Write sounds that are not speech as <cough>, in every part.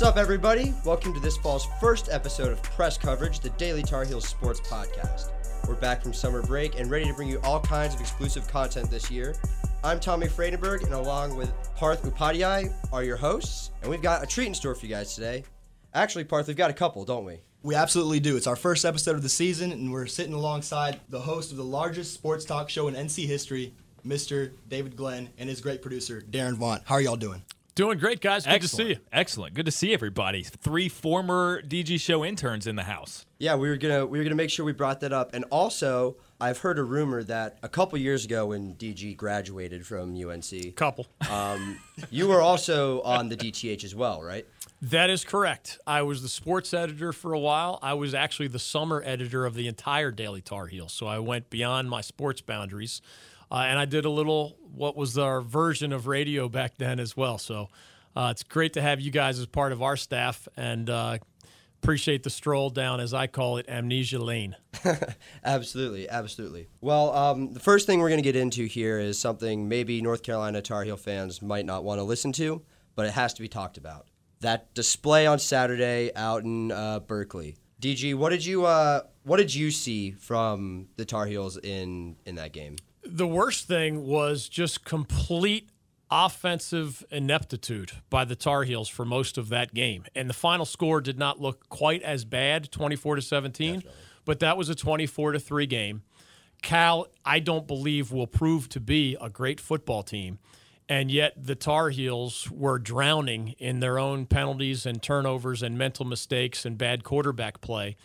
What's up, everybody? Welcome to this fall's first episode of Press Coverage, the Daily Tar Heels Sports Podcast. We're back from summer break and ready to bring you all kinds of exclusive content this year. I'm Tommy Friedenberg, and along with Parth Upadhyay are your hosts, and we've got a treat in store for you guys today. Actually, Parth, we've got a couple, don't we? We absolutely do. It's our first episode of the season, and we're sitting alongside the host of the largest sports talk show in NC history, Mr. David Glenn, and his great producer, Darren Vaughn. How are y'all doing? Doing great, guys. Good Excellent. to see you. Excellent. Good to see everybody. Three former DG show interns in the house. Yeah, we were gonna we were gonna make sure we brought that up, and also I've heard a rumor that a couple years ago when DG graduated from UNC, Couple. um, you were also on the DTH as well, right? That is correct. I was the sports editor for a while. I was actually the summer editor of the entire Daily Tar Heels. So I went beyond my sports boundaries. Uh, and I did a little what was our version of radio back then as well. So uh, it's great to have you guys as part of our staff and uh, appreciate the stroll down, as I call it, Amnesia Lane. <laughs> Absolutely, absolutely. Well, um, the first thing we're going to get into here is something maybe North Carolina Tar Heel fans might not want to listen to, but it has to be talked about. That display on Saturday out in uh, Berkeley. DG, what did you uh, what did you see from the Tar Heels in in that game? The worst thing was just complete offensive ineptitude by the Tar Heels for most of that game. And the final score did not look quite as bad, 24 to 17, but that was a 24 to 3 game. Cal, I don't believe will prove to be a great football team. And yet the Tar Heels were drowning in their own penalties and turnovers and mental mistakes and bad quarterback play.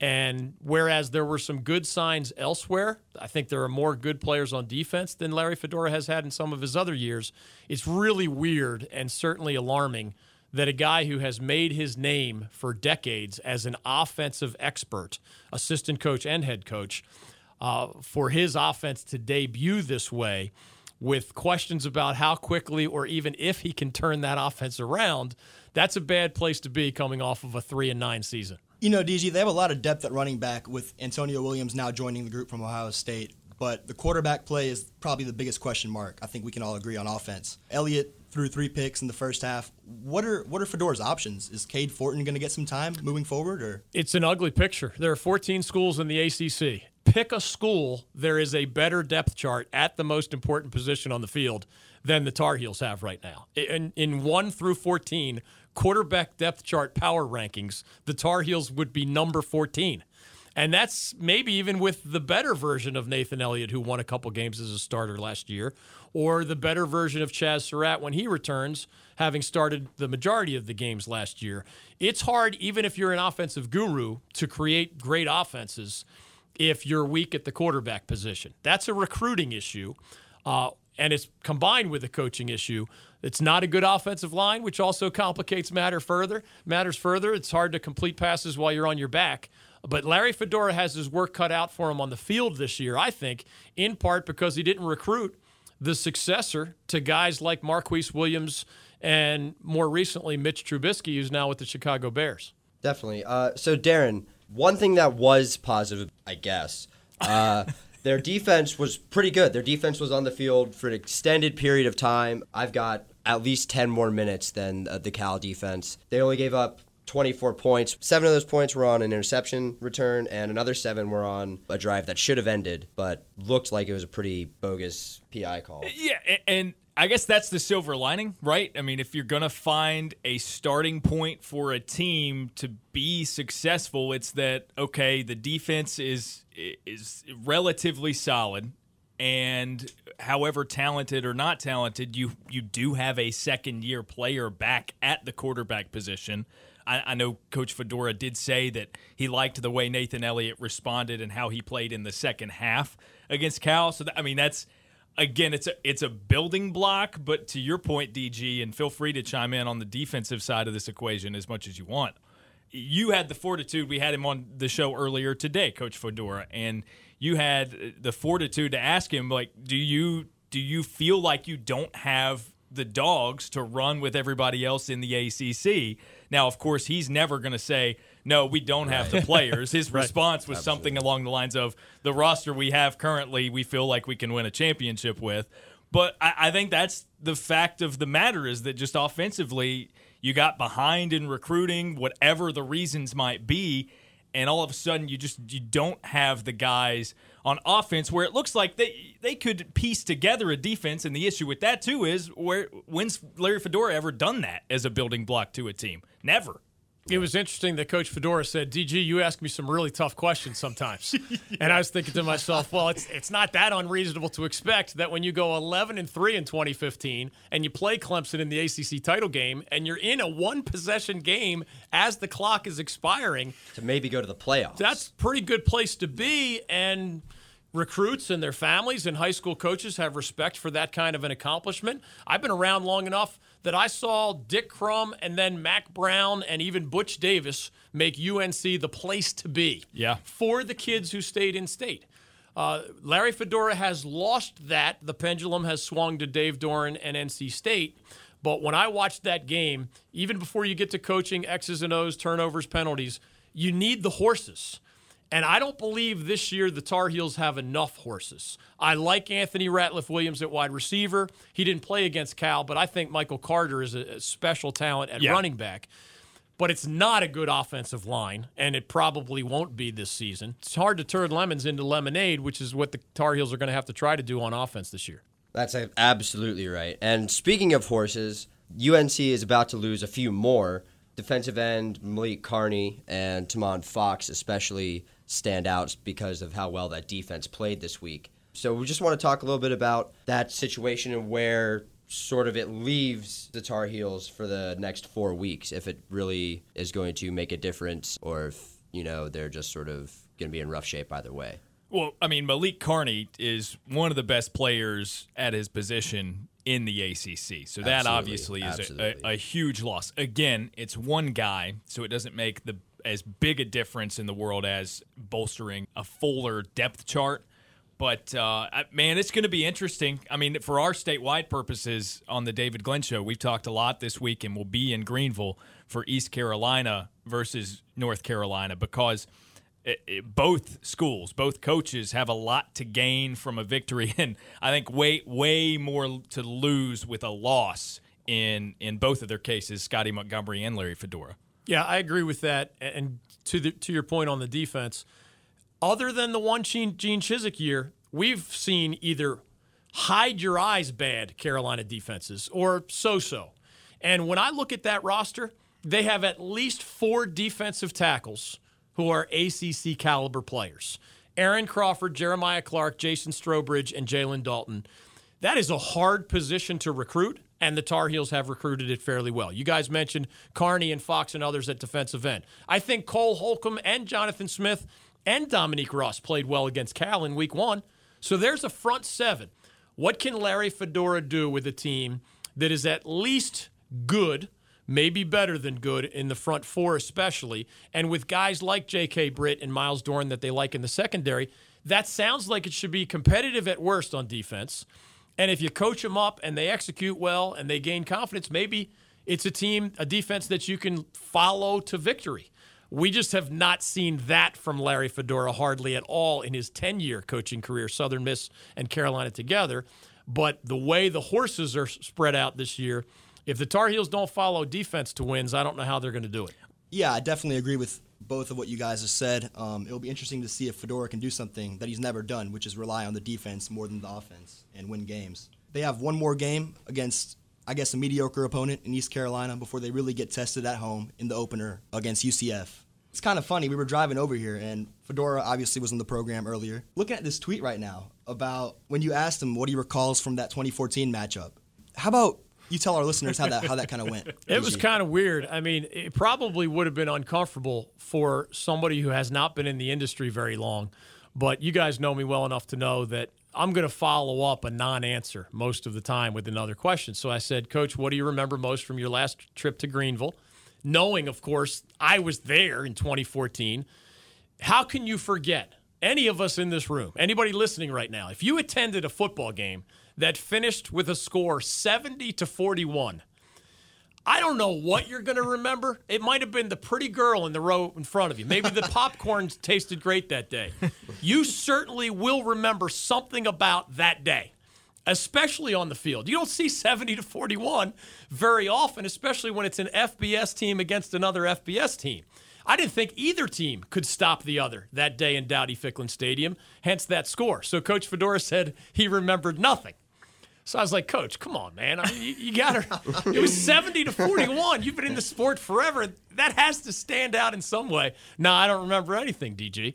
And whereas there were some good signs elsewhere, I think there are more good players on defense than Larry Fedora has had in some of his other years. It's really weird and certainly alarming that a guy who has made his name for decades as an offensive expert, assistant coach and head coach, uh, for his offense to debut this way with questions about how quickly or even if he can turn that offense around, that's a bad place to be coming off of a 3 and 9 season. You know, DG, they have a lot of depth at running back with Antonio Williams now joining the group from Ohio State. But the quarterback play is probably the biggest question mark. I think we can all agree on offense. Elliott threw three picks in the first half. What are what are Fedora's options? Is Cade Fortin going to get some time moving forward, or It's an ugly picture. There are 14 schools in the ACC. Pick a school, there is a better depth chart at the most important position on the field than the Tar Heels have right now. In, in 1 through 14, quarterback depth chart power rankings, the Tar Heels would be number 14. And that's maybe even with the better version of Nathan Elliott, who won a couple games as a starter last year, or the better version of Chaz Surratt when he returns, having started the majority of the games last year. It's hard, even if you're an offensive guru, to create great offenses if you're weak at the quarterback position. That's a recruiting issue. Uh, and it's combined with a coaching issue. It's not a good offensive line, which also complicates matter further. Matters further. It's hard to complete passes while you're on your back. But Larry Fedora has his work cut out for him on the field this year, I think, in part because he didn't recruit the successor to guys like Marquise Williams and more recently Mitch Trubisky, who's now with the Chicago Bears. Definitely. Uh, so, Darren, one thing that was positive, I guess, uh, <laughs> their defense was pretty good. Their defense was on the field for an extended period of time. I've got at least 10 more minutes than uh, the Cal defense. They only gave up 24 points. Seven of those points were on an interception return, and another seven were on a drive that should have ended, but looked like it was a pretty bogus PI call. Yeah, and I guess that's the silver lining, right? I mean, if you're going to find a starting point for a team to be successful, it's that okay, the defense is is relatively solid and however talented or not talented, you you do have a second year player back at the quarterback position. I, know Coach Fedora did say that he liked the way Nathan Elliott responded and how he played in the second half against Cal. So that, I mean, that's again, it's a it's a building block. But to your point, DG, and feel free to chime in on the defensive side of this equation as much as you want. You had the fortitude. We had him on the show earlier today, Coach Fedora, and you had the fortitude to ask him, like, do you do you feel like you don't have the dogs to run with everybody else in the ACC? Now, of course, he's never going to say, no, we don't have the players. His <laughs> response was something along the lines of the roster we have currently, we feel like we can win a championship with. But I, I think that's the fact of the matter is that just offensively, you got behind in recruiting, whatever the reasons might be, and all of a sudden you just you don't have the guys on offense where it looks like they they could piece together a defense. And the issue with that too is where when's Larry Fedora ever done that as a building block to a team? Never. It was interesting that Coach Fedora said, "DG, you ask me some really tough questions sometimes," <laughs> and I was thinking to myself, "Well, it's it's not that unreasonable to expect that when you go 11 and three in 2015 and you play Clemson in the ACC title game and you're in a one possession game as the clock is expiring, to maybe go to the playoffs. that's a pretty good place to be." And recruits and their families and high school coaches have respect for that kind of an accomplishment. I've been around long enough that I saw Dick Crum and then Mack Brown and even Butch Davis make UNC the place to be Yeah. for the kids who stayed in state. Uh, Larry Fedora has lost that. The pendulum has swung to Dave Doeren and NC State. But when I watched that game, even before you get to coaching X's and O's, turnovers, penalties, you need the horses. And I don't believe this year the Tar Heels have enough horses. I like Anthony Ratliff Williams at wide receiver. He didn't play against Cal, but I think Michael Carter is a a special talent at Yeah. running back. But it's not a good offensive line, and it probably won't be this season. It's hard to turn lemons into lemonade, which is what the Tar Heels are going to have to try to do on offense this year. That's absolutely right. And speaking of horses, UNC is about to lose a few more. Defensive end Malik Carney and Tomon Fox especially stand out because of how well that defense played this week. So we just want to talk a little bit about that situation and where sort of it leaves the Tar Heels for the next four weeks, if it really is going to make a difference or if, you know, they're just sort of going to be in rough shape either way. Well, I mean, Malik Carney is one of the best players at his position in the ACC. So that Absolutely. obviously is a, a, a huge loss. Again, it's one guy, so it doesn't make the as big a difference in the world as bolstering a fuller depth chart. But uh, man, it's going to be interesting. I mean, for our statewide purposes on the David Glenn Show, we've talked a lot this week, and we'll be in Greenville for East Carolina versus North Carolina because it, it- both schools, both coaches have a lot to gain from a victory, <laughs> and I think way way more to lose with a loss in in both of their cases, Scottie Montgomery and Larry Fedora. Yeah, I agree with that. And to the to your point on the defense, other than the one Gene, Chizik year, we've seen either hide your eyes bad Carolina defenses or so-so. And when I look at that roster, they have at least four defensive tackles who are ACC caliber players. Aaron Crawford, Jeremiah Clark, Jason Strowbridge, and Jalen Dalton. That is a hard position to recruit, and the Tar Heels have recruited it fairly well. You guys mentioned Carney and Fox and others at defensive end. I think Cole Holcomb and Jonathan Smith and Dominique Ross played well against Cal in week one. So there's a front seven. What can Larry Fedora do with a team that is at least good, maybe better than good in the front four, especially, and with guys like J.K. Britt and Myles Dorn that they like in the secondary? That sounds like it should be competitive at worst on defense. And if you coach them up and they execute well and they gain confidence, maybe it's a team, a defense that you can follow to victory. We just have not seen that from Larry Fedora hardly at all in his 10 year coaching career, Southern Miss and Carolina together. But the way the horses are spread out this year, if the Tar Heels don't follow defense to wins, I don't know how they're going to do it. Yeah, I definitely agree with both of what you guys have said. Um, it'll be interesting to see if Fedora can do something that he's never done, which is rely on the defense more than the offense and win games. They have one more game against, I guess, a mediocre opponent in East Carolina before they really get tested at home in the opener against UCF. It's kind of funny. We were driving over here, and Fedora obviously was in the program earlier. Looking at this tweet right now about when you asked him what he recalls from that 2014 matchup. How about you tell our listeners how that how that kind of went? <laughs> It was kind of weird. I mean, it probably would have been uncomfortable for somebody who has not been in the industry very long. But you guys know me well enough to know that I'm going to follow up a non answer most of the time with another question. So I said, Coach, what do you remember most from your last trip to Greenville? Knowing, of course, I was there in 2014. How can you forget? Any of us in this room, anybody listening right now, if you attended a football game that finished with a score 70 to 41, I don't know what you're going to remember. It might have been the pretty girl in the row in front of you. Maybe the <laughs> popcorn tasted great that day. You certainly will remember something about that day. especially on the field. You don't see 70 to 41 very often, especially when it's an FBS team against another FBS team. I didn't think either team could stop the other that day in Dowdy Ficklen Stadium, hence that score. So Coach Fedora said he remembered nothing. So I was like, Coach, come on, man. I mean, you, you got to. <laughs> It was 70 to 41. You've been in the sport forever. That has to stand out in some way. No, I don't remember anything, DG.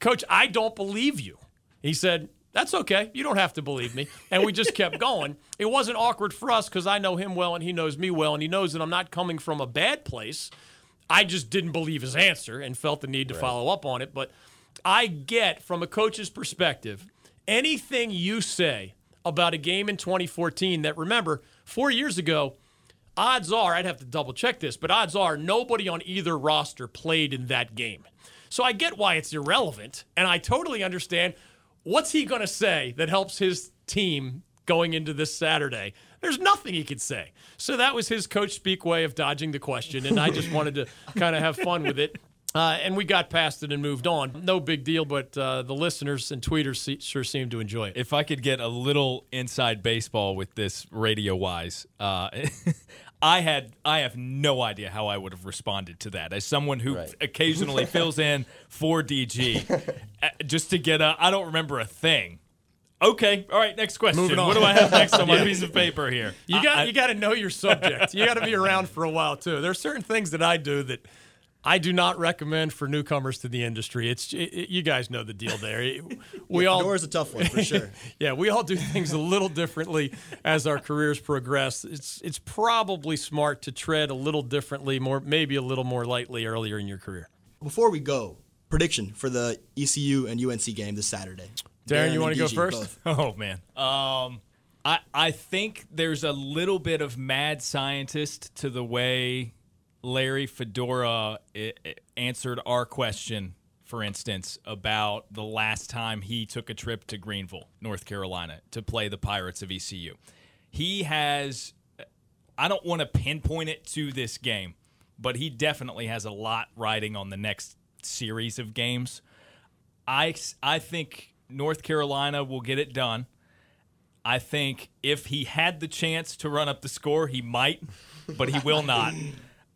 Coach, I don't believe you. He said, That's okay. You don't have to believe me. And we just kept going. It wasn't awkward for us because I know him well and he knows me well, and he knows that I'm not coming from a bad place. I just didn't believe his answer and felt the need to right. follow up on it. But I get from a coach's perspective, anything you say about a game in 2014 that, remember, four years ago, odds are, I'd have to double check this, but odds are nobody on either roster played in that game. So I get why it's irrelevant, and I totally understand what's he going to say that helps his team going into this Saturday. There's nothing he could say. So that was his coach speak way of dodging the question, and I just wanted to <laughs> kind of have fun with it. Uh, and we got past it and moved on. No big deal, but uh, the listeners and tweeters see, sure seem to enjoy it. If I could get a little inside baseball with this radio wise, uh, <laughs> I had I have no idea how I would have responded to that as someone who right. occasionally fills in for DG, <laughs> uh, just to get a I don't remember a thing. Okay. All right. Next question. What do I have next on my <laughs> piece of paper here? You got I, you got to know your subject. You got to be around for a while too. There are certain things that I do that I do not recommend for newcomers to the industry. It's it, it, you guys know the deal there. <laughs> We yeah, all is a tough one for sure. <laughs> yeah, we all do things a little differently as our careers progress. It's it's probably smart to tread a little differently, more maybe a little more lightly earlier in your career. Before we go, prediction for the ECU and UNC game this Saturday. Darren, you want to go first? Both. <laughs> Oh man. Um, I I think there's a little bit of mad scientist to the way Larry Fedora answered our question, for instance, about the last time he took a trip to Greenville, North Carolina, to play the Pirates of ECU. He has. I don't want to pinpoint it to this game, but he definitely has a lot riding on the next series of games. I, I think North Carolina will get it done. I think if he had the chance to run up the score, he might, but he will not. <laughs>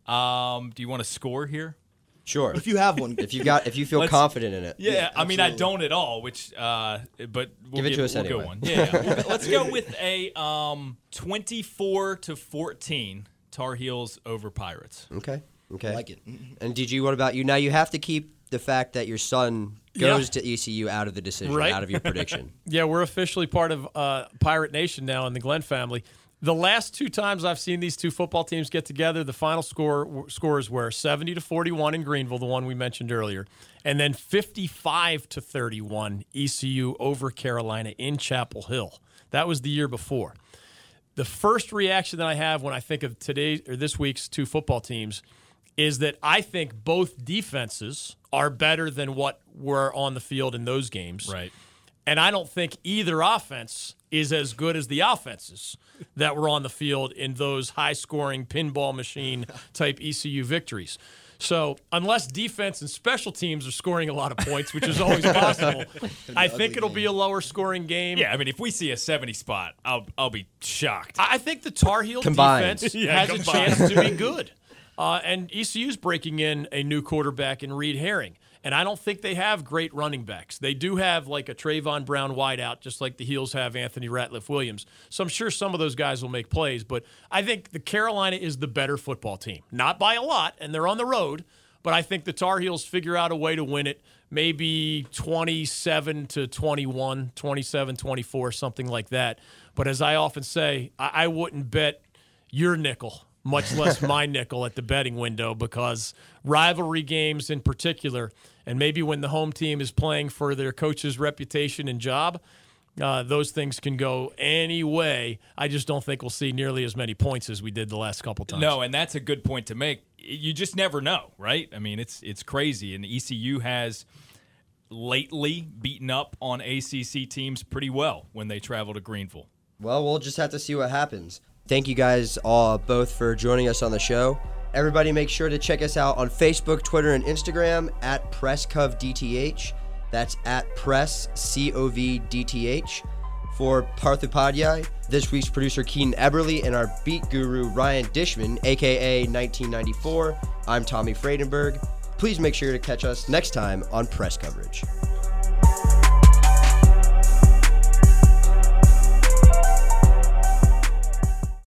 Um, do you want to score here? Sure. If you have one, if you got, if you feel confident in it. Yeah, yeah I mean, I don't at all. Which, uh, but we'll give it get, to us we'll anyway. Go one. Yeah, <laughs> let's go with a um, twenty-four to fourteen Tar Heels over Pirates. Okay. Okay. I like it. And DG, what about you? Now you have to keep the fact that your son goes yeah. to ECU out of the decision, right? out of your prediction. <laughs> yeah, we're officially part of uh, Pirate Nation now in the Glenn family. The last two times I've seen these two football teams get together, the final score scores were 70 to 41 in Greenville, the one we mentioned earlier, and then 55 to 31 ECU over Carolina in Chapel Hill. That was the year before. The first reaction that I have when I think of today or this week's two football teams is that I think both defenses are better than what were on the field in those games. Right. And I don't think either offense is as good as the offenses that were on the field in those high scoring pinball machine <laughs> type ECU victories. So, unless defense and special teams are scoring a lot of points, which is always <laughs> possible, I think it'll be a lower scoring game. Yeah, I mean, if we see a 70 spot, I'll, I'll be shocked. I think the Tar Heel Combined. defense <laughs> yeah, has combined. a chance to be good. Uh, and ECU's breaking in a new quarterback in Reid Herring. And I don't think they have great running backs. They do have like a Trevon Brown wideout, just like the Heels have Anthony Ratliff Williams. So I'm sure some of those guys will make plays. But I think the Carolina is the better football team. Not by a lot, and they're on the road. But I think the Tar Heels figure out a way to win it, maybe 27 to 21, 27 24, something like that. But as I often say, I, I wouldn't bet your nickel much <laughs> less my nickel at the betting window because rivalry games in particular, and maybe when the home team is playing for their coach's reputation and job, uh, those things can go any way. I just don't think we'll see nearly as many points as we did the last couple times. No, and that's a good point to make. You just never know, right? I mean, it's it's crazy, and ECU has lately beaten up on ACC teams pretty well when they travel to Greenville. Well, we'll just have to see what happens. Thank you guys all both for joining us on the show. Everybody make sure to check us out on Facebook, Twitter, and Instagram at PressCovDTH. That's at Press C O V D T H. For Parth Upadhyay, this week's producer Keaton Eberly, and our beat guru Ryan Dishman, aka 1994, I'm Tommy Friedenberg. Please make sure to catch us next time on Press Coverage.